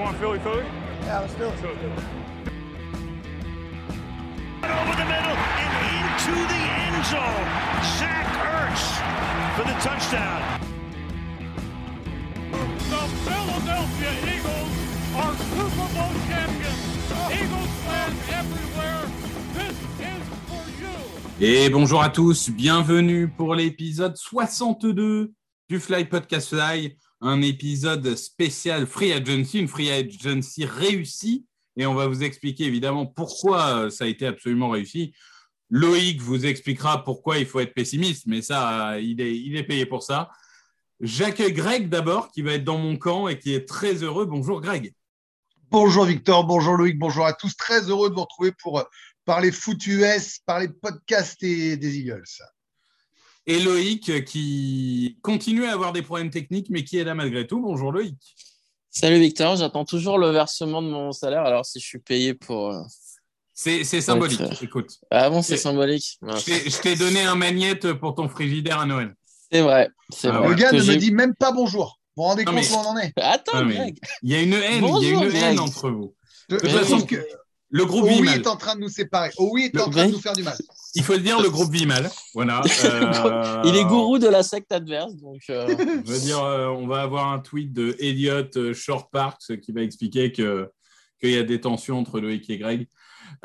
want Philly Philly? Yeah, let's do it. Over the middle and into the end zone. Zach Ertz for the touchdown. The Philadelphia Eagles are Super Bowl champions. Eagles fans everywhere, this is for you. Et bonjour à tous, bienvenue pour l'épisode 62 du Fly Podcast Fly, un épisode spécial Free Agency, une Free Agency réussie. Et on va vous expliquer évidemment pourquoi ça a été absolument réussi. Loïc vous expliquera pourquoi il faut être pessimiste, mais ça, il est, il est payé pour ça. J'accueille Greg d'abord, qui va être dans mon camp et qui est très heureux. Bonjour Greg. Bonjour Victor, bonjour Loïc, bonjour à tous. Très heureux de vous retrouver pour parler foot US, parler podcast et des Eagles. Et Loïc qui continue à avoir des problèmes techniques, mais qui est là malgré tout. Bonjour Loïc. Salut Victor, j'attends toujours le versement de mon salaire. Alors si je suis payé pour. euh, C'est symbolique, être- écoute. Ah bon, c'est symbolique. Je t'ai- donné un magnète pour ton frigidaire à Noël. C'est vrai. Ah vrai. Le gars ne me dit même pas bonjour. Vous vous rendez Non, compte mais- où on en est? Attends, mais- Greg. Il y a une haine, il y a Bonjour, une Greg. haine entre vous. Je, toute façon, que Le groupe vit oui mal. est en train de nous séparer. Oui est Le- en train de nous faire du mal. Il faut le dire, le groupe vit mal. Voilà. Euh, Il est gourou de la secte adverse, donc. euh, Je veux dire, euh, on va avoir un tweet de Elliot Short Parks qui va expliquer que qu'il y a des tensions entre Loïc et Greg.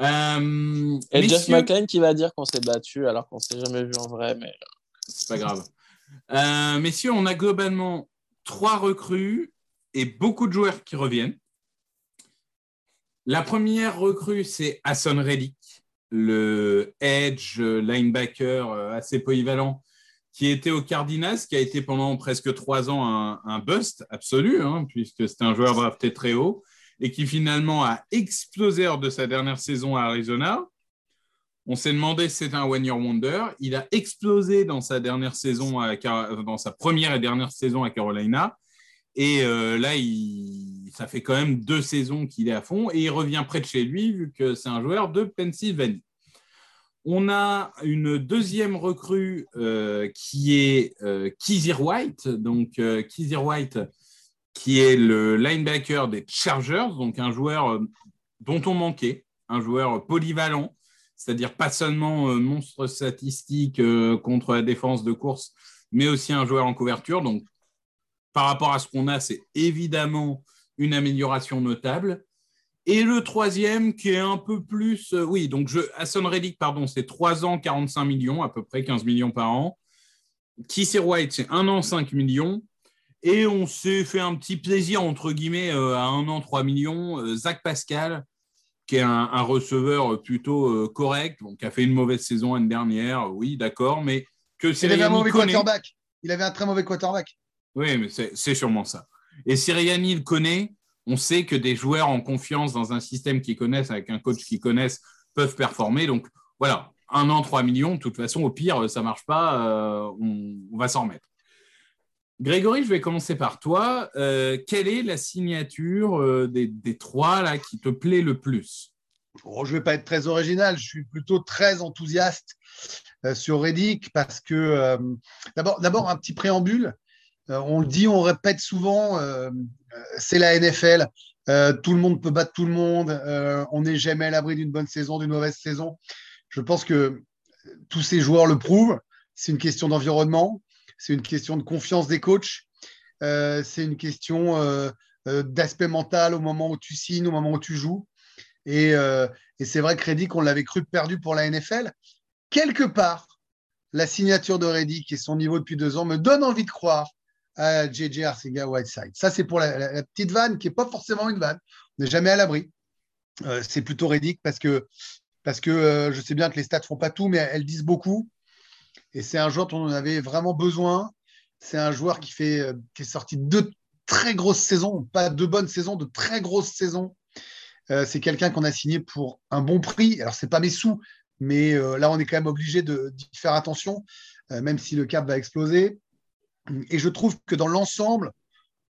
Euh, Et Jeff McClain qui va dire qu'on s'est battu alors qu'on s'est jamais vu en vrai. Mais C'est pas grave. Euh, messieurs, on a globalement trois recrues et beaucoup de joueurs qui reviennent. La première recrue, c'est Hassan Reddick, le edge linebacker euh, assez polyvalent qui était au Cardinals, qui a été pendant presque trois ans un, bust absolu, hein, puisque c'était un joueur drafté très haut, et qui finalement a explosé lors de sa dernière saison à Arizona. On s'est demandé si c'était un one year wonder. Il a explosé dans sa dernière saison, à dans sa première et dernière saison à Carolina. Et euh, là, ça fait quand même deux saisons qu'il est à fond et il revient près de chez lui vu que c'est un joueur de Pennsylvanie. On a une deuxième recrue euh, qui est euh, Kizir White. Donc, euh, Kizir White, qui est le linebacker des Chargers, donc un joueur dont on manquait, un joueur polyvalent, c'est-à-dire pas seulement monstre statistique contre la défense de course, mais aussi un joueur en couverture. Donc, par rapport à ce qu'on a, c'est évidemment une amélioration notable. Et le troisième, qui est un peu plus. euh, oui, donc je, Hassan Reddick, pardon, c'est 3 ans, 45 millions, à peu près 15 millions par an. Kissy White, c'est 1 an, 5 millions. Et on s'est fait un petit plaisir, entre guillemets, euh, à 1 an, 3 millions. Euh, Zach Pascal, qui est un, un receveur plutôt euh, correct, donc qui a fait une mauvaise saison l'année dernière, oui, d'accord, mais que Il avait un mauvais quarterback. Il avait un très mauvais quarterback. Oui, mais c'est sûrement ça. Et Sirianni le connaît. On sait que des joueurs en confiance dans un système qu'ils connaissent, avec un coach qu'ils connaissent, peuvent performer. Donc voilà, un an, 3 millions. De toute façon, au pire, ça ne marche pas. euh, on, va s'en remettre. Grégory, je vais commencer par toi. Euh, quelle est la signature euh, des, trois qui te plaît le plus? Bon, je ne vais pas être très original, je suis plutôt très enthousiaste sur Reddick parce que, d'abord, un petit préambule. Euh, on le dit, on répète souvent, euh, euh, c'est la NFL. Tout le monde peut battre tout le monde. on n'est jamais à l'abri d'une bonne saison, d'une mauvaise saison. Je pense que tous ces joueurs le prouvent. C'est une question d'environnement, c'est une question de confiance des coachs, c'est une question d'aspect mental au moment où tu signes, au moment où tu joues. Et, et c'est vrai que Reddick, on l'avait cru perdu pour la NFL. Quelque part, la signature de Reddick et son niveau depuis deux ans me donne envie de croire à JJ Arcega Whiteside. Ça, c'est pour la, petite vanne qui n'est pas forcément une vanne. On n'est jamais à l'abri. Euh, c'est plutôt Reddick parce que, parce que euh, je sais bien que les stats ne font pas tout, mais elles disent beaucoup. Et c'est un joueur dont on avait vraiment besoin. C'est un joueur qui, fait, euh, est sorti de très grosses saisons, pas de bonnes saisons, de très grosses saisons. C'est quelqu'un qu'on a signé pour un bon prix. Alors, c'est pas mes sous, mais là, on est quand même obligé d'y faire attention, même si le cap va exploser. Et je trouve que dans l'ensemble,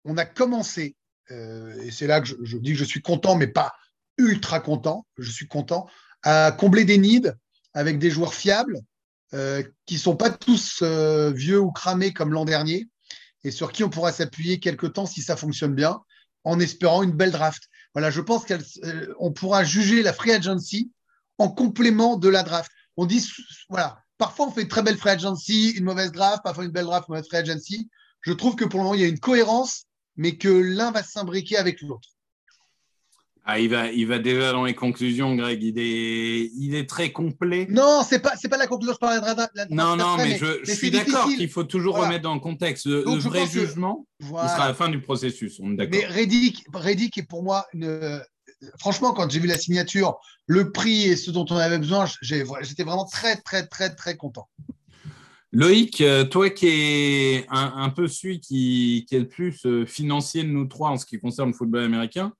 on a commencé, euh, et c'est là que je, dis que je suis content, mais pas ultra content, je suis content, à combler des needs avec des joueurs fiables euh, qui ne sont pas tous euh, vieux ou cramés comme l'an dernier et sur qui on pourra s'appuyer quelque temps si ça fonctionne bien. en espérant une belle draft. Voilà, je pense qu'on pourra juger la free agency en complément de la draft. On dit, voilà, parfois on fait une très belle free agency, une mauvaise draft, parfois une belle draft, une mauvaise free agency. Je trouve que pour le moment, il y a une cohérence, mais que l'un va s'imbriquer avec l'autre. Ah, il, va, il va déjà dans les conclusions, Greg. Il est, il est très complet. Non, c'est pas, c'est pas la conclusion. Je parle de la, Non, non, mais, je, je suis d'accord qu'il faut toujours remettre dans le contexte. Le, vrai jugement, ce sera à la fin du processus. On est d'accord. Mais Reddick, Reddick est pour moi une. Franchement, quand j'ai vu la signature, le prix et ce dont on avait besoin, j'étais vraiment très, très, très, très content. Loïc, euh, toi qui es un, peu celui qui, est le plus euh, financier de nous trois en ce qui concerne le football américain,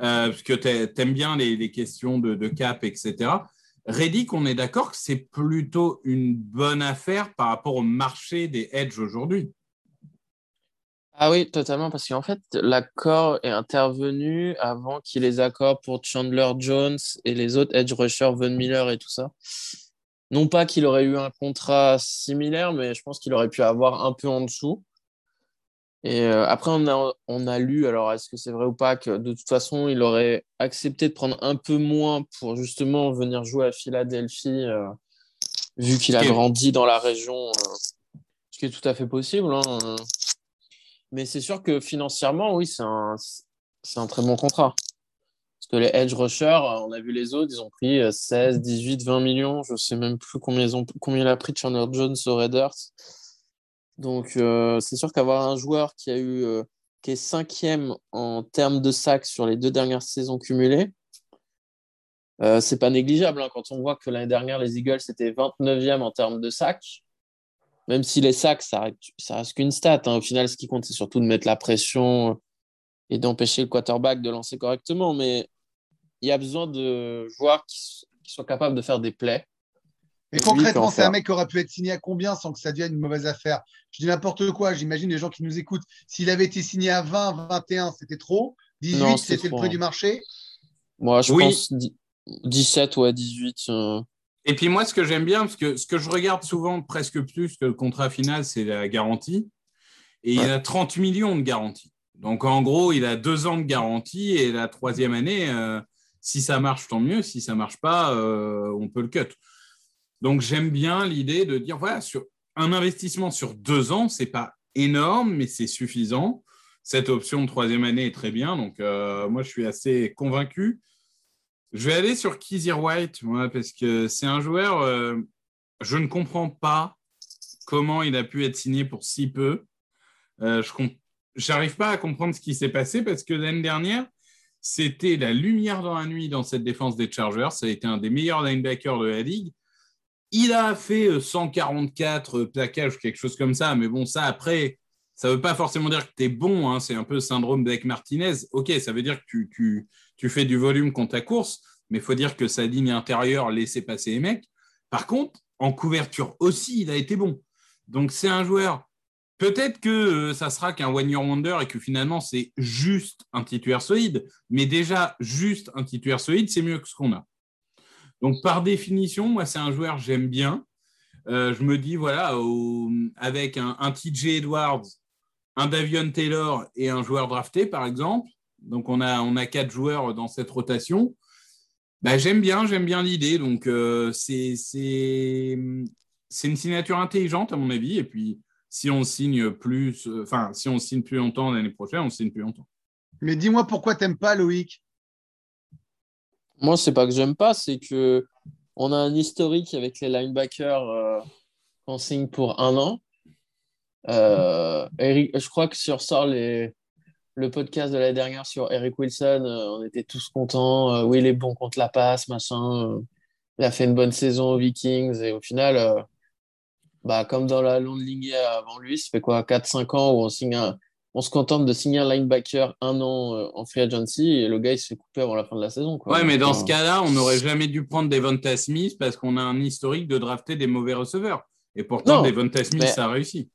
euh, parce que tu aimes bien les, questions de, cap, etc. Reddick, on est d'accord que c'est plutôt une bonne affaire par rapport au marché des edge aujourd'hui. Ah oui, totalement, parce qu'en fait, l'accord est intervenu avant qu'il y ait les accords pour Chandler Jones et les autres edge rushers, Von Miller et tout ça. Non pas qu'il aurait eu un contrat similaire, mais je pense qu'il aurait pu avoir un peu en dessous. Et euh, après, on a, on a lu, alors est-ce que c'est vrai ou pas, que de toute façon, il aurait accepté de prendre un peu moins pour justement venir jouer à Philadelphie, euh, vu qu'il a grandi dans la région, euh, ce qui est tout à fait possible. Hein, Mais c'est sûr que financièrement, oui, c'est un, un très bon contrat. Parce que les edge rushers, on a vu les autres, ils ont pris 16, 18, 20 millions. Je ne sais même plus combien, ils ont, combien il a pris Chandler Jones aux Raiders. Donc, euh, c'est sûr qu'avoir un joueur qui a eu euh, qui est cinquième en termes de sacs sur les deux dernières saisons cumulées, euh, c'est pas négligeable. Hein, quand on voit que l'année dernière, les Eagles étaient 29e en termes de sacs, même si les sacs, ça, ça reste qu'une stat. Hein. Au final, ce qui compte, c'est surtout de mettre la pression et d'empêcher le quarterback de lancer correctement. Mais il y a besoin de joueurs qui, qui soient capables de faire des plays. Mais concrètement, c'est un mec qui aurait pu être signé à combien sans que ça devienne une mauvaise affaire? Je dis n'importe quoi, j'imagine les gens qui nous écoutent. S'il avait été signé à 20, 21, c'était trop. 18, c'était le prix du marché Moi, je pense 17 ou à 18. Et puis moi, ce que j'aime bien, parce que ce que je regarde souvent presque plus que le contrat final, c'est la garantie. Et il a 30 millions de garantie. Donc en gros, il a deux ans de garantie et la troisième année, euh, si ça marche, tant mieux. Si ça marche pas, euh, on peut le cut. Donc j'aime bien l'idée de dire voilà, sur un investissement sur deux ans, c'est pas énorme, mais c'est suffisant. Cette option de troisième année est très bien, donc euh, moi je suis assez convaincu. Je vais aller sur Kizir White, parce que c'est un joueur, euh, je ne comprends pas comment il a pu être signé pour si peu. Euh, je n'arrive pas à comprendre ce qui s'est passé parce que l'année dernière, c'était la lumière dans la nuit dans cette défense des Chargers. Ça a été un des meilleurs linebackers de la ligue. Il a fait 144 euh, plaquages, quelque chose comme ça, mais bon, ça après, ça ne veut pas forcément dire que tu es bon, hein. c'est un peu le syndrome d'Ek Martinez. Ok, ça veut dire que tu, tu, fais du volume contre ta course, mais il faut dire que sa ligne intérieure laissait passer les mecs. Par contre, en couverture aussi, il a été bon. Donc c'est un joueur, peut-être que euh, ça sera qu'un one year wonder et que finalement c'est juste un titulaire solide, mais déjà juste un titulaire solide, c'est mieux que ce qu'on a. Donc, par définition, moi, c'est un joueur que j'aime bien. Euh, je me dis, voilà, avec un, TJ Edwards, un Davion Taylor et un joueur drafté, par exemple, donc on a, on a quatre joueurs dans cette rotation, bah, j'aime bien, j'aime bien l'idée. Donc, euh, c'est une signature intelligente, à mon avis. Et puis, si on signe plus, enfin, si on signe plus longtemps l'année prochaine, on signe plus longtemps. Mais dis-moi pourquoi tu n'aimes pas Loïc? Moi, c'est pas que j'aime pas, c'est que on a un historique avec les linebackers euh, qu'on signe pour un an. Euh, Eric, je crois que sur sort les, le podcast de la dernière sur Eric Wilson, euh, on était tous contents. oui, il est bon contre la passe, machin. il a fait une bonne saison aux Vikings et au final, bah, comme dans la longue lignée avant lui, ça fait quoi 4-5 ans où on signe un, on se contente de signer un linebacker un an euh, en free agency et le gars il se fait couper avant la fin de la saison. Quoi. Ouais, mais dans ce cas-là, on n'aurait jamais dû prendre Devonta Smith parce qu'on a un historique de drafter des mauvais receveurs. Et pourtant, Devonta Smith, ça a réussi.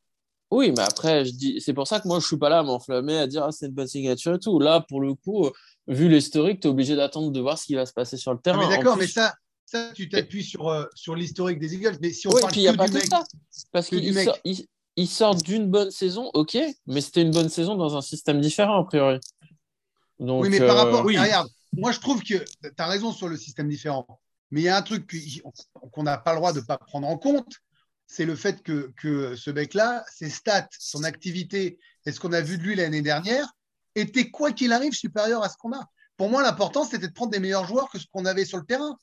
Oui, mais après, je dis, c'est pour ça que moi, je suis pas là à m'enflammer, à dire ah, c'est une bonne signature et tout. Là, pour le coup, vu l'historique, tu es obligé d'attendre de voir ce qui va se passer sur le terrain. Ah, mais d'accord, mais ça, ça, tu t'appuies sur, euh, sur l'historique des Eagles. Mais si on parle que pas du mec, ça. Parce qu'il il sort d'une bonne saison, ok, mais c'était une bonne saison dans un système différent, a priori. Donc, oui, mais par euh, rapport. oui. Regarde, moi, je trouve que tu as raison sur le système différent. Mais il y a un truc qu'on n'a pas le droit de ne pas prendre en compte c'est le fait que, que ce mec-là, ses stats, son activité et ce qu'on a vu de lui l'année dernière étaient, quoi qu'il arrive, supérieurs à ce qu'on a. Pour moi, l'important, c'était de prendre des meilleurs joueurs que ce qu'on avait sur le terrain.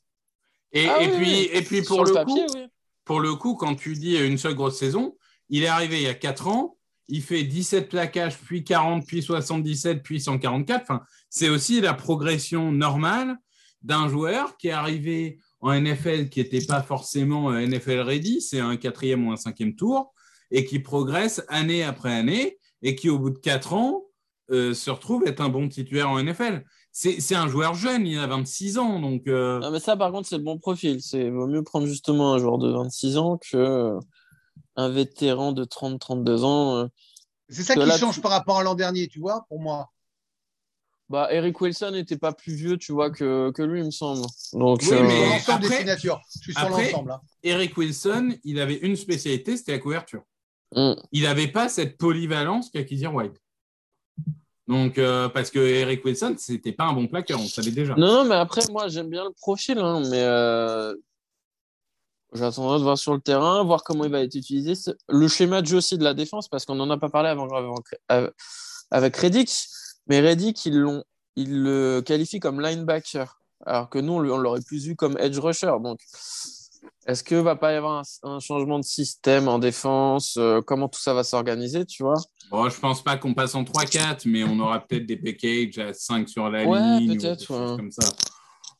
Et, Ah et oui, puis, oui. et puis pour sur le, le papier, coup, oui. pour le coup, quand tu dis une seule grosse saison, il est arrivé il y a 4 ans, il fait 17 plaquages, puis 40, puis 77, puis 144. Enfin, c'est aussi la progression normale d'un joueur qui est arrivé en NFL qui n'était pas forcément euh, NFL ready, c'est un quatrième ou un cinquième tour, et qui progresse année après année, et qui au bout de 4 ans euh, se retrouve être un bon titulaire en NFL. C'est un joueur jeune, il a 26 ans, donc... euh, Non, mais ça, par contre, c'est le bon profil. C'est vaut mieux prendre justement un joueur de 26 ans que euh, un vétéran de 30-32 ans. euh. C'est ça qui là, change tu- par rapport à l'an dernier, tu vois, pour moi. Bah, Eric Wilson n'était pas plus vieux, tu vois, que, que lui, il me semble. Donc, Oui, euh, mais- l'ensemble des signatures. Je suis sur après- l'ensemble. hein. Eric Wilson, il avait une spécialité, c'était la couverture. hum. Il n'avait pas cette polyvalence qu'a Kizir White. Donc, euh, parce que Eric Wilson, c'était pas un bon plaqueur, on le savait déjà. Non, non, mais après, moi, j'aime bien le profil, hein, mais euh, j'attendrai de voir sur le terrain, voir comment il va être utilisé. Le schéma de jeu aussi de la défense, parce qu'on n'en a pas parlé avant, avant- avec Reddick, mais Reddick, ils, l'ont, ils le qualifient comme linebacker, alors que nous, on l'aurait plus vu comme edge rusher. Donc, est-ce que va pas y avoir un, un changement de système en défense? Euh, Comment tout ça va s'organiser, tu vois? Bon, je pense pas qu'on passe en 3-4, mais on aura peut-être des packages à 5 sur la Ouais, ligne. ou peut-être, choses ouais. comme ça.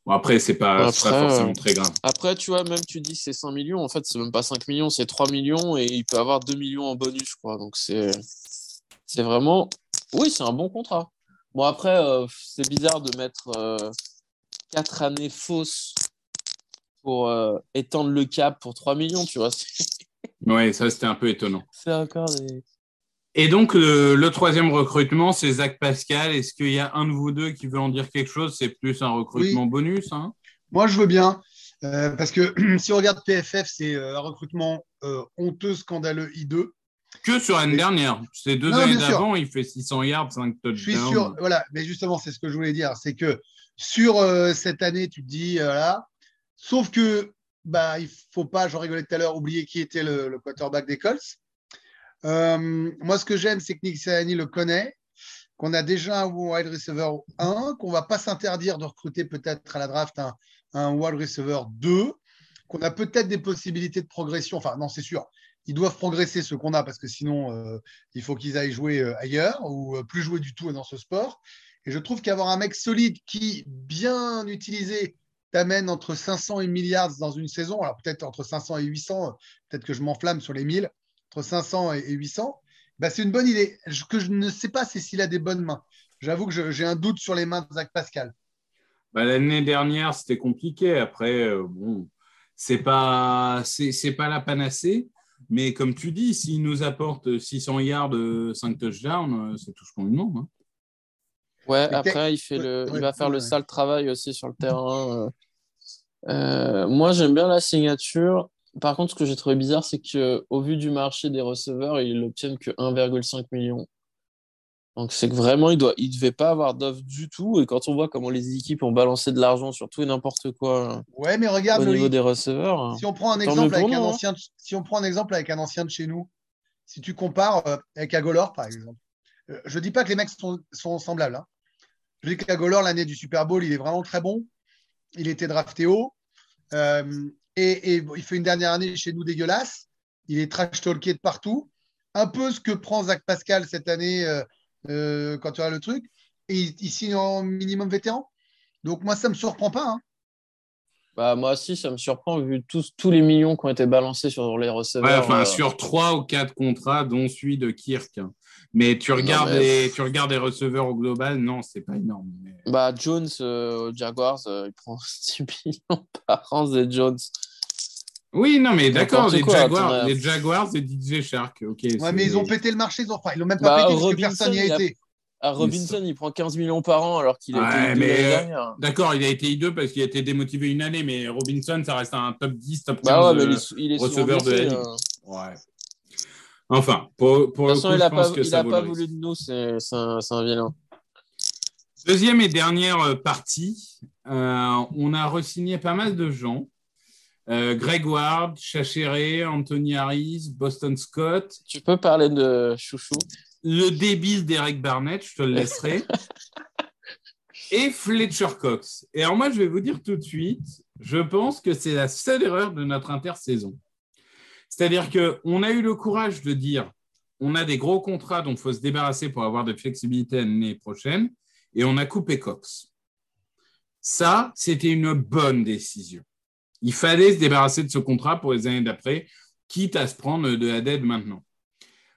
Bon, après, c'est pas, pas Après, forcément euh, très grave. Après, tu vois, même tu dis c'est 5 millions, en fait, c'est même pas 5 millions, c'est 3 millions et il peut avoir 2 millions en bonus, je crois. Donc, c'est c'est vraiment. Oui, c'est un bon contrat. Bon, après, euh, c'est bizarre de mettre 4 années fausses pour euh, étendre le cap pour 3 millions, tu vois. Ouais, ça, c'était un peu étonnant. c'est encore des. Et donc, le, le troisième recrutement, c'est Zach Pascal. Est-ce qu'il y a un de vous deux qui veut en dire quelque chose? C'est plus un recrutement bonus. Hein? Moi, je veux bien. euh, parce que si on regarde PFF, c'est euh, un recrutement euh, honteux, scandaleux, hideux. Que sur l'année dernière. Ces deux Non, années d'avant, il fait 600 yards, 5 touchdowns. Je suis sûr, voilà, mais justement, c'est ce que je voulais dire, c'est que sur euh, cette année, tu te dis, euh, voilà, sauf que bah, il faut pas, j'en rigolais tout à l'heure, oublier qui était le, le quarterback des Colts. Euh, moi, ce que j'aime, c'est que Nick Sirianni le connaît, qu'on a déjà un wide receiver 1, qu'on va pas s'interdire de recruter peut-être à la draft un, un wide receiver 2, qu'on a peut-être des possibilités de progression. Enfin, non, c'est sûr. Ils doivent progresser ceux qu'on a parce que sinon, euh, il faut qu'ils aillent jouer euh, ailleurs ou euh, plus jouer du tout dans ce sport. Et je trouve qu'avoir un mec solide qui, bien utilisé, t'amène entre 500 et 1000 yards dans une saison, alors peut-être entre 500 et 800, euh, peut-être que je m'enflamme sur les 1000, entre 500 et et 800, bah, c'est une bonne idée. Ce que je ne sais pas, c'est s'il a des bonnes mains. J'avoue que j'ai un doute sur les mains de Zach Pascal. Bah, L'année dernière, c'était compliqué. Après, bon, c'est pas, pas la panacée. Mais comme tu dis, s'il nous apporte 600 yards, 5 touchdowns, euh, c'est tout ce qu'on lui demande. hein. Ouais, Mais après, il, fait le... il va faire le sale travail aussi sur le terrain. euh. Euh, moi, j'aime bien la signature. Par contre, ce que j'ai trouvé bizarre, c'est qu'au vu du marché des receveurs, ils obtiennent que 1,5 million. Donc, c'est que vraiment, il doit... il devait pas avoir d'offre du tout. Et quand on voit comment les équipes ont balancé de l'argent sur tout et n'importe quoi Ouais, mais regarde, au niveau Loïc, des receveurs. si on prend un exemple avec un hein. ancien, si on prend un exemple avec un ancien de chez nous, si tu compares euh, avec Agolor, par exemple, euh, je dis pas que les mecs sont, sont semblables. hein. Je dis qu'Agolor, l'année du Super Bowl, il est vraiment très bon. Il était drafté haut. Euh, et, il fait une dernière année chez nous dégueulasse. Il est trash talké de partout. Un peu ce que prend Zach Pascal cette année euh, euh, quand tu as le truc. Et il, il signe en minimum vétéran. Donc moi, ça ne me surprend pas. hein. Bah, moi aussi, ça me surprend vu tous, tous les millions qui ont été balancés sur les receveurs. Ouais, enfin, euh, sur 3 ou 4 contrats, dont celui de Kirk. Mais tu Non, regardes, mais- les, tu regardes les receveurs au global, non, c'est pas énorme. Mais- Bah, Jones euh, aux Jaguars, euh, il prend 10 millions par an, c'est Jones. Oui, non, mais d'accord, les quoi, Jaguars, les Jaguars et DJ Shark. ok. Ouais, mais ils ont pété le marché. Ils ont, enfin, ils l'ont même pas Bah, pété parce que Robinson, personne n'y a été. Ah, Robinson, il prend 15 millions par an alors qu'il a Ouais, été mais, mais... euh. D'accord, il a été I2 parce qu'il a été démotivé une année, mais Robinson, ça reste un top 10, top 15. Bah ouais, mais il euh, est, sou- il est souvent receveur de la euh. Ouais. Enfin, pour, pour De le toute façon, coup, il je a pense pas, que il ça a pas voulu de nous, c'est c'est un, un vilain. Deuxième et dernière euh, partie, euh, on a re-signé pas mal de gens. Euh, Greg Ward, Chachéré, Anthony Harris, Boston Scott, Tu peux parler de chouchou? Le débile d'Eric Barnett, je te le laisserai, et Fletcher Cox. Et alors moi, je vais vous dire tout de suite, je pense que c'est la seule erreur de notre intersaison. C'est-à-dire qu'on a eu le courage de dire, on a des gros contrats dont il faut se débarrasser pour avoir de flexibilité l'année prochaine, et on a coupé Cox. Ça, c'était une bonne décision. Il fallait se débarrasser de ce contrat pour les années d'après, quitte à se prendre de la dette maintenant.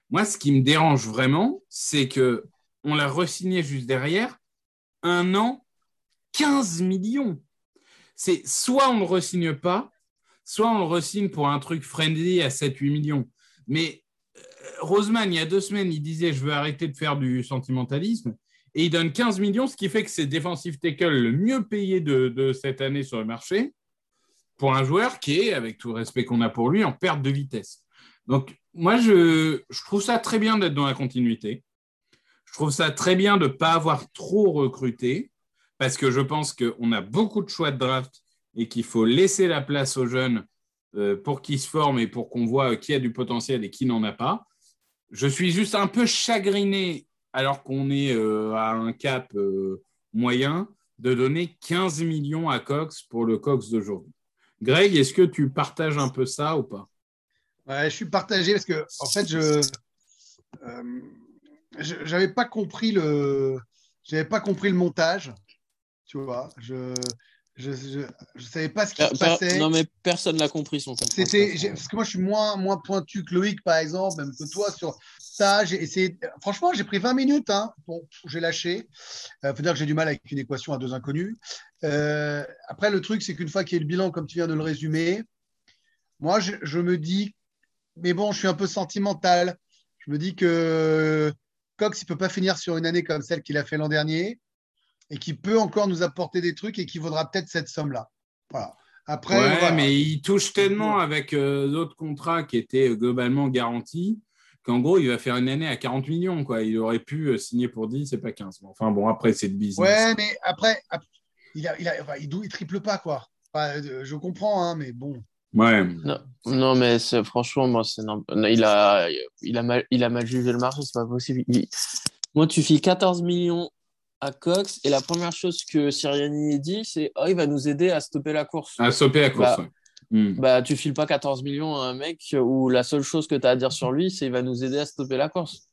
Moi, ce qui me dérange vraiment, c'est que on l'a re-signé juste derrière, un an, 15 millions. C'est soit on ne le re-signe pas, soit on le re-signe pour un truc friendly à 7-8 millions. Mais euh, Roseman, il y a deux semaines, il disait je veux arrêter de faire du sentimentalisme. Et il donne 15 millions, ce qui fait que c'est défensif tackle le mieux payé de, de cette année sur le marché pour un joueur qui est, avec tout le respect qu'on a pour lui, en perte de vitesse. Donc, moi, je, je trouve ça très bien d'être dans la continuité. Je trouve ça très bien de ne pas avoir trop recruté, parce que je pense qu'on a beaucoup de choix de draft et qu'il faut laisser la place aux jeunes euh, pour qu'ils se forment et pour qu'on voit qui a du potentiel et qui n'en a pas. Je suis juste un peu chagriné, alors qu'on est euh, à un cap euh, moyen, de donner 15 millions à Cox pour le Cox d'aujourd'hui. Greg, est-ce que tu partages un peu ça ou pas? Je suis partagé parce que, en fait, je euh, je- j'avais pas compris le montage, tu vois. Je, je savais pas ce qui Per- se passait. Non, mais personne n'a compris son. C'était parce que moi je suis moins moins pointu que Loïc par exemple, même que toi sur ça. J'ai essayé. Franchement, j'ai pris 20 minutes. Hein. Bon, j'ai lâché. Il faut dire que j'ai du mal avec une équation à deux inconnus. Euh, après, le truc, c'est qu'une fois qu'il y a le bilan, comme tu viens de le résumer, moi, je, je me dis, mais bon, je suis un peu sentimental. Je me dis que Cox, il peut pas finir sur une année comme celle qu'il a fait l'an dernier et qui peut encore nous apporter des trucs et qui vaudra peut-être cette somme-là. Voilà. Après, Ouais, voilà. mais il touche tellement avec euh, d'autres contrats qui étaient euh, globalement garantis qu'en gros, il va faire une année à 40 millions. Quoi. Il aurait pu euh, signer pour 10 c'est pas 15. Bon, Enfin bon, après, c'est de business. Ouais, mais après, ap- il, a, il, a, enfin, il, dou- il triple pas, quoi. Enfin, euh, je comprends, hein, mais bon. Ouais. Non, non, mais c'est- franchement, moi, c'est il a, il a mal, il a mal jugé le marché, c'est pas possible. Il- Moi, tu files 14 millions à Cox et la première chose que Siriani dit, c'est oh, il va nous aider à stopper la course. À stopper la course. Bah, ouais. Hmm. Bah, tu files pas 14 millions à un mec où la seule chose que tu as à dire sur lui, c'est il va nous aider à stopper la course.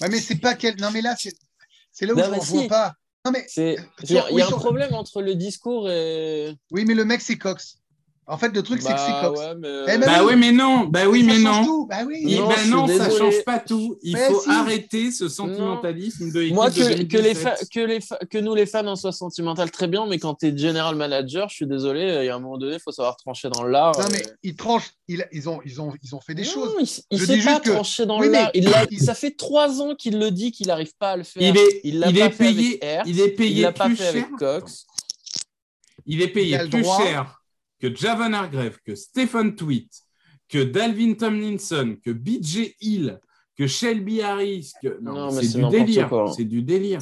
Ouais, mais c'est pas quel. Non, mais là, c'est c'est là où Non, je ne vois pas. Non, mais C'est, il y a, oui, un sur- problème entre le discours et. oui, mais le mec, c'est Cox. En fait, le truc, c'est que c'est Bah, Cox. ouais, mais... Eh ben, Bah oui, mais non. Bah oui, Ça mais change non. tout. Bah oui. Il- Non, bah suis non, ça change pas tout. Il Mais faut si. arrêter ce sentimentalisme de l'équipe Moi, de que, les 2017. fa- que, les que nous, les fans, on soit sentimental, très bien, mais quand tu es general manager, je suis désolé, il y a un moment donné, il faut savoir trancher dans l'art. Non, euh. mais ils tranchent. Ils, ils, ont, ils, ont, ils ont fait des Non, choses. il, il Je sait dis pas que- trancher dans Oui, l'art. Il l'a- il- Ça fait trois ans qu'il le dit qu'il n'arrive pas à le faire. Il est, Il il est payé, il est il payé l'a pas plus fait cher. avec Cox. Il est Il payé plus cher que Javon Hargrave, que Stephen Tweet, que Dalvin Tomlinson, que BJ Hill, que Shelby Harris. Que... Non, Non, c'est c'est du n'importe délire. quoi. C'est du délire.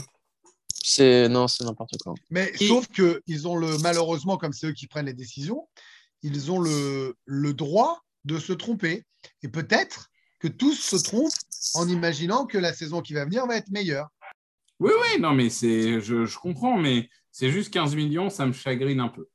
C'est non, c'est n'importe quoi. Mais Et- sauf qu'ils ont le, malheureusement, comme c'est eux qui prennent les décisions, ils ont le, le droit de se tromper. Et peut-être que tous se trompent en imaginant que la saison qui va venir va être meilleure. Oui, oui, non, mais c'est, je, je comprends, mais c'est juste 15 millions, ça me chagrine un peu.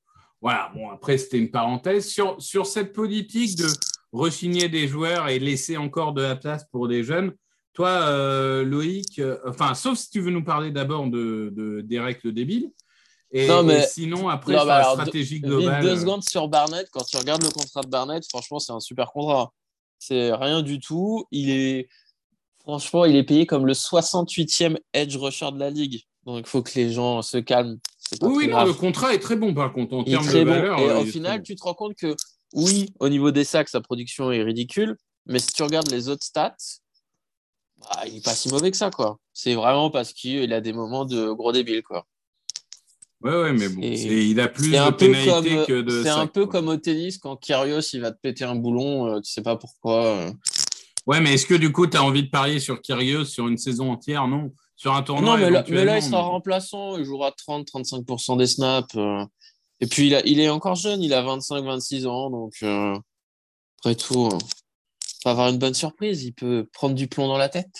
Voilà, bon, après, c'était une parenthèse. Sur, sur cette politique de resigner des joueurs et laisser encore de la place pour des jeunes, toi, euh, Loïc, euh, enfin, sauf si tu veux nous parler d'abord de, de d'Eric le débile. Et, Non, mais- et sinon, après, Non, sur mais la stratégie Vite globale. deux euh, secondes sur Barnett. Quand tu regardes le contrat de Barnett, franchement, c'est un super contrat. C'est rien du tout. Il est franchement, il est payé comme le 68e edge rusher de la ligue. Donc, il faut que les gens se calment. Oui, non, le contrat est très bon, par contre, en termes de bon. valeur. Et euh, au final, tu te rends compte que oui, au niveau des sacs, sa production est ridicule. Mais si tu regardes les autres stats, bah, il n'est pas si mauvais que ça, quoi. C'est vraiment parce qu'il a des moments de gros débile, quoi. Ouais, ouais, mais bon, il a plus de un peu pénalité comme, que de. c'est un peu quoi. comme au tennis quand Kyrgios il va te péter un boulon, euh, tu sais pas pourquoi. euh. Ouais, mais est-ce que du coup, tu as envie de parier sur Kyrgios sur une saison entière? Non. Sur un tournoi. Non, mais là, mais là, il sera mais- remplaçant. Il jouera 30-35% des snaps. euh. Et puis, il, a- il est encore jeune. Il a 25-26 ans. Donc, euh, après tout, euh, va avoir une bonne surprise. Il peut prendre du plomb dans la tête.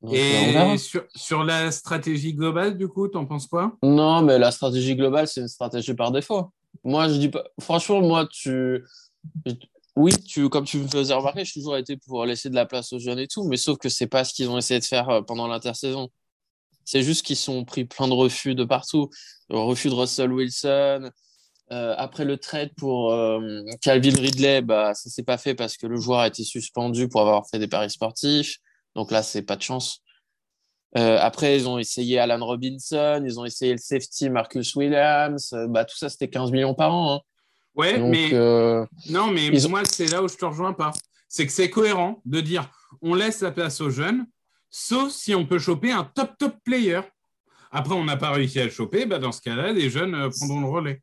Donc, euh. Et sur, sur la stratégie globale, du coup, t'en penses quoi? Non, mais la stratégie globale, c'est une stratégie par défaut. Moi, je dis pas. Franchement, moi, tu. Oui, comme tu me faisais remarquer, j'ai toujours été pour laisser de la place aux jeunes et tout, mais sauf que c'est pas ce qu'ils ont essayé de faire euh, pendant l'intersaison. C'est juste qu'ils sont pris plein de refus de partout. Le refus de Russell Wilson. Euh, après le trade pour euh, Calvin Ridley, bah, ça s'est pas fait parce que le joueur a été suspendu pour avoir fait des paris sportifs. Donc là, c'est pas de chance. Après, ils ont essayé Alan Robinson, ils ont essayé le safety Marcus Williams. Bah, tout ça, c'était 15 millions par an. hein. Ouais, Donc, mais euh, non, mais ils moi, c'est là où je te rejoins pas. C'est que c'est cohérent de dire on laisse la place aux jeunes, sauf si on peut choper un top top player. Après, on n'a pas réussi à le choper, bah, dans ce cas-là, les jeunes euh, prendront le relais.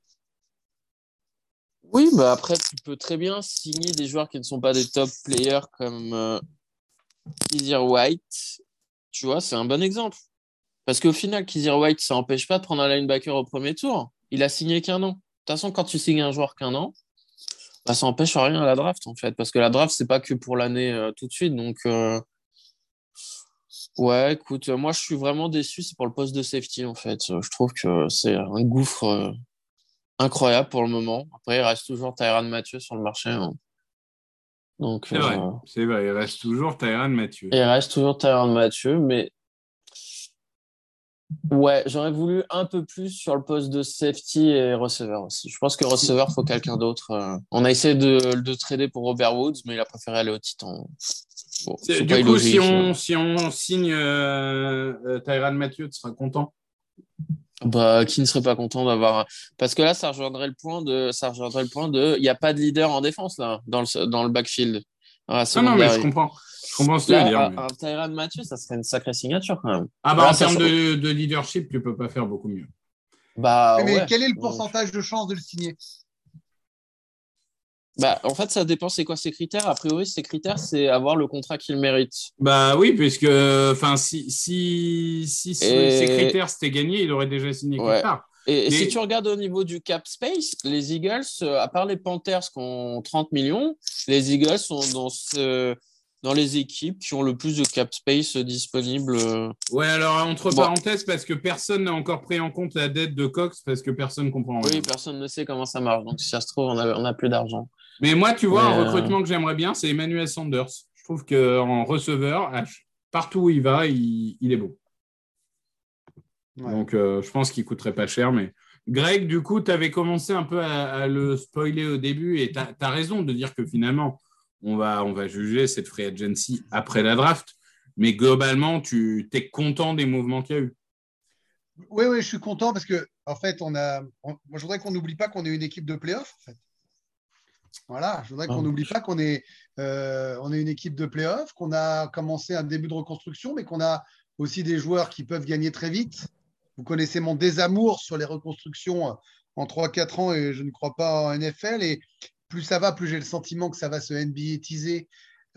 oui, bah après, tu peux très bien signer des joueurs qui ne sont pas des top players comme euh, Kizir White. Tu vois, c'est un bon exemple. Parce qu'au final, Kizir White, ça n'empêche pas de prendre un linebacker au premier tour. Il a signé qu'un an. De toute façon, quand tu signes un joueur qu'un an, bah, ça n'empêche rien à la draft, en fait. Parce que la draft, c'est pas que pour l'année euh, tout de suite. Donc, euh, ouais, écoute, moi, je suis vraiment déçu. C'est pour le poste de safety, en fait. Euh, Je trouve que c'est un gouffre euh, incroyable pour le moment. Après, il reste toujours Tyrann Mathieu sur le marché. hein. Donc, C'est vrai, c'est vrai. Il reste toujours Tyrann Mathieu. il reste toujours Tyrann Mathieu, mais ouais, j'aurais voulu un peu plus sur le poste de safety et receveur aussi. Je pense que receveur, faut quelqu'un d'autre. euh. On a essayé de, de trader pour Robert Woods, mais il a préféré aller au Titan. Bon, Du coup, illogique, si on, mais- si on signe euh, euh, Tyrann Mathieu, tu seras content? Bah, qui ne serait pas content d'avoir. Parce que là, ça rejoindrait le point de. Ça rejoindrait le point de. Il n'y a pas de leader en défense, là, dans le, dans le backfield. Dans la Non, non, mais je comprends. Je comprends ce que tu veux dire. un, mais- un Tyrann Mathieu, ça serait une sacrée signature quand même. Ah, bah, Là, en termes serait- de, de leadership, tu peux pas faire beaucoup mieux. Bah, mais ouais. quel est le pourcentage de chance de le signer? Bah, en fait, ça dépend c'est quoi ses critères. A priori, ses critères, c'est avoir le contrat qu'il mérite. Bah oui, puisque enfin, si, si, si Et- ces critères s'étaient gagnés, il aurait déjà signé Ouais. quelque part. Et, et Mais- si tu regardes au niveau du cap space, les Eagles, euh, à part les Panthers qui ont 30 millions, les Eagles sont dans, ce, dans les équipes qui ont le plus de cap space disponible. euh. Ouais, alors entre Bon. parenthèses, parce que personne n'a encore pris en compte la dette de Cox, parce que personne comprend rien. Oui, personne ne sait comment ça marche. Donc, si ça se trouve, on a, on a plus d'argent. Mais moi, tu vois, un euh, recrutement que j'aimerais bien, c'est Emmanuel Sanders. Je trouve qu'en receveur, partout où il va, il, il est bon. Ouais. Donc, euh, je pense qu'il coûterait pas cher. Mais Greg, du coup, tu avais commencé un peu à, à le spoiler au début et tu as, raison de dire que finalement, on va, on va juger cette free agency après la draft. Mais globalement, tu es content des mouvements qu'il y a eu? Oui, oui, je suis content parce que, en fait, on a. on- moi, je voudrais qu'on n'oublie pas qu'on est une équipe de playoff. En fait. Voilà, je voudrais qu'on Ah. n'oublie pas qu'on est, euh, on est une équipe de playoff, qu'on a commencé un début de reconstruction, mais qu'on a aussi des joueurs qui peuvent gagner très vite. Vous connaissez mon désamour sur les reconstructions en 3-4 ans et je ne crois pas en NFL. Et plus ça va, plus j'ai le sentiment que ça va se NBA-tiser.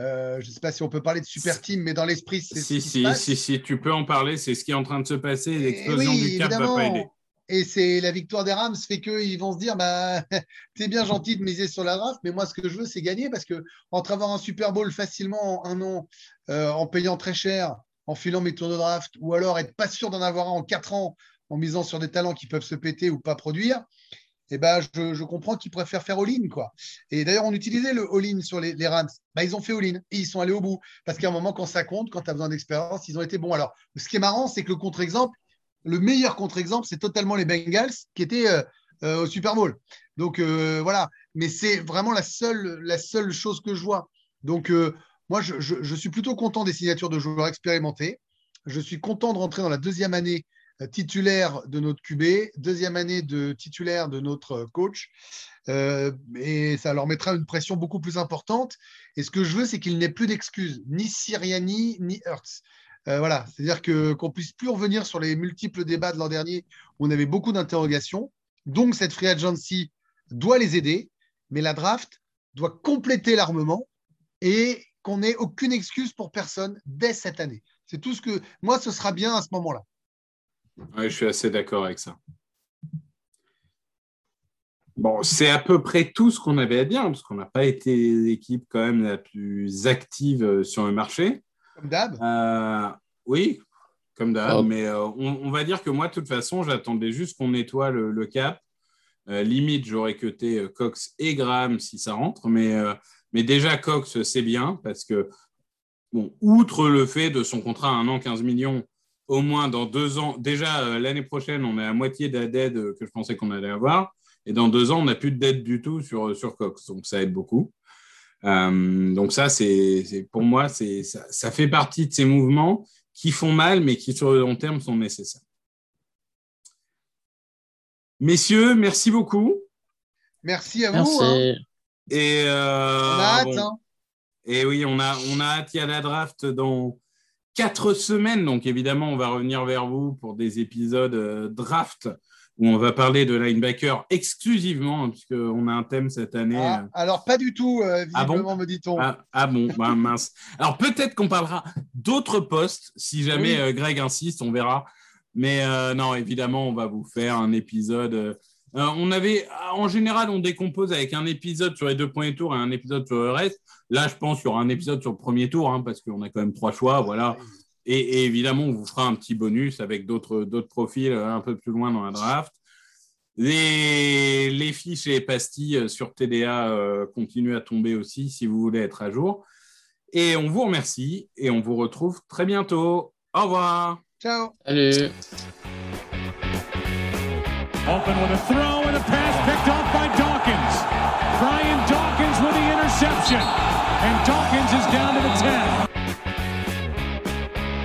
Euh, je ne sais pas si on peut parler de super team, mais dans l'esprit, c'est Si, ce qui se si, passe. si, si, tu peux en parler. C'est ce qui est en train de se passer. Et L'explosion oui, du cap va pas aider. Et c'est la victoire des Rams fait qu'ils vont se dire bah, t'es bien gentil de miser sur la draft, mais moi ce que je veux c'est gagner parce que entre avoir un Super Bowl facilement en un an, euh, en payant très cher, en filant mes tours de draft, ou alors être pas sûr d'en avoir un en quatre ans en misant sur des talents qui peuvent se péter ou pas produire, eh ben, je, comprends qu'ils préfèrent faire all-in. Quoi. Et d'ailleurs, on utilisait le all-in sur les, Rams. Bah, ils ont fait all-in et ils sont allés au bout. Parce qu'à un moment, quand ça compte, quand tu as besoin d'expérience, ils ont été bons. Alors, ce qui est marrant, c'est que le contre-exemple, le meilleur contre-exemple, c'est totalement les Bengals qui étaient euh, euh, au Super Bowl. Donc euh, voilà, mais c'est vraiment la seule, la seule chose que je vois. Donc moi, je, suis plutôt content des signatures de joueurs expérimentés. Je suis content de rentrer dans la deuxième année euh, titulaire de notre QB, deuxième année de titulaire de notre coach. Euh, et ça leur mettra une pression beaucoup plus importante. Et ce que je veux, c'est qu'il n'ait plus d'excuses, ni Siriani, ni Hertz. Euh, voilà, c'est-à-dire que qu'on puisse plus revenir sur les multiples débats de l'an dernier où on avait beaucoup d'interrogations. Donc cette free agency doit les aider, mais la draft doit compléter l'armement et qu'on n'ait aucune excuse pour personne dès cette année. C'est tout ce que. Moi, ce sera bien à ce moment-là. Ouais, je suis assez d'accord avec ça. Bon, c'est à peu près tout ce qu'on avait à dire, parce qu'on n'a pas été l'équipe quand même la plus active euh, sur le marché. Comme d'hab. Euh, oui, comme d'hab. Oh. Mais euh, on, on va dire que moi, de toute façon, j'attendais juste qu'on nettoie le, le cap. Euh, limite, j'aurais cuté Cox et Graham si ça rentre. Mais, euh, mais déjà, Cox, c'est bien parce que, bon, outre le fait de son contrat à un an, 15 millions, au moins dans deux ans, déjà euh, l'année prochaine, on est à moitié de la dette euh, que je pensais qu'on allait avoir. Et dans deux ans, on n'a plus de dette du tout sur, sur Cox. Donc, ça aide beaucoup. Euh, donc, ça, c'est c'est- pour moi, c'est ça, ça fait partie de ces mouvements qui font mal, mais qui, sur le long terme, sont nécessaires. Messieurs, merci beaucoup. Merci à vous. hein. Et, euh, On a hâte. bon, hein. et oui, on a, on a hâte, il y a la draft dans quatre semaines. Donc, évidemment, on va revenir vers vous pour des épisodes euh, draft où on va parler de linebacker exclusivement, hein, puisqu'on a un thème cette année. Ah, euh, alors, pas du tout, euh, Ah bon? me dit-on. Ah, ah bon, bah, mince. Alors peut-être qu'on parlera d'autres postes, si jamais Oui. euh, Greg insiste, on verra. Mais non, évidemment, on va vous faire un épisode. Euh, on avait, en général, on décompose avec un épisode sur les deux premiers tours et un épisode sur le reste. Là, je pense qu'il y aura un épisode sur le premier tour, hein, parce qu'on a quand même trois choix, voilà. Et, et évidemment, on vous fera un petit bonus avec d'autres d'autres profils un peu plus loin dans la draft. Les, les fiches et les pastilles euh, sur TDA euh, continuent à tomber aussi si vous voulez être à jour. Et on vous remercie et on vous retrouve très bientôt. Au revoir. Ciao. Salut. Open with a throw and a pass picked off by Dawkins. Brian Dawkins with the interception. And Dawkins is down to the 10.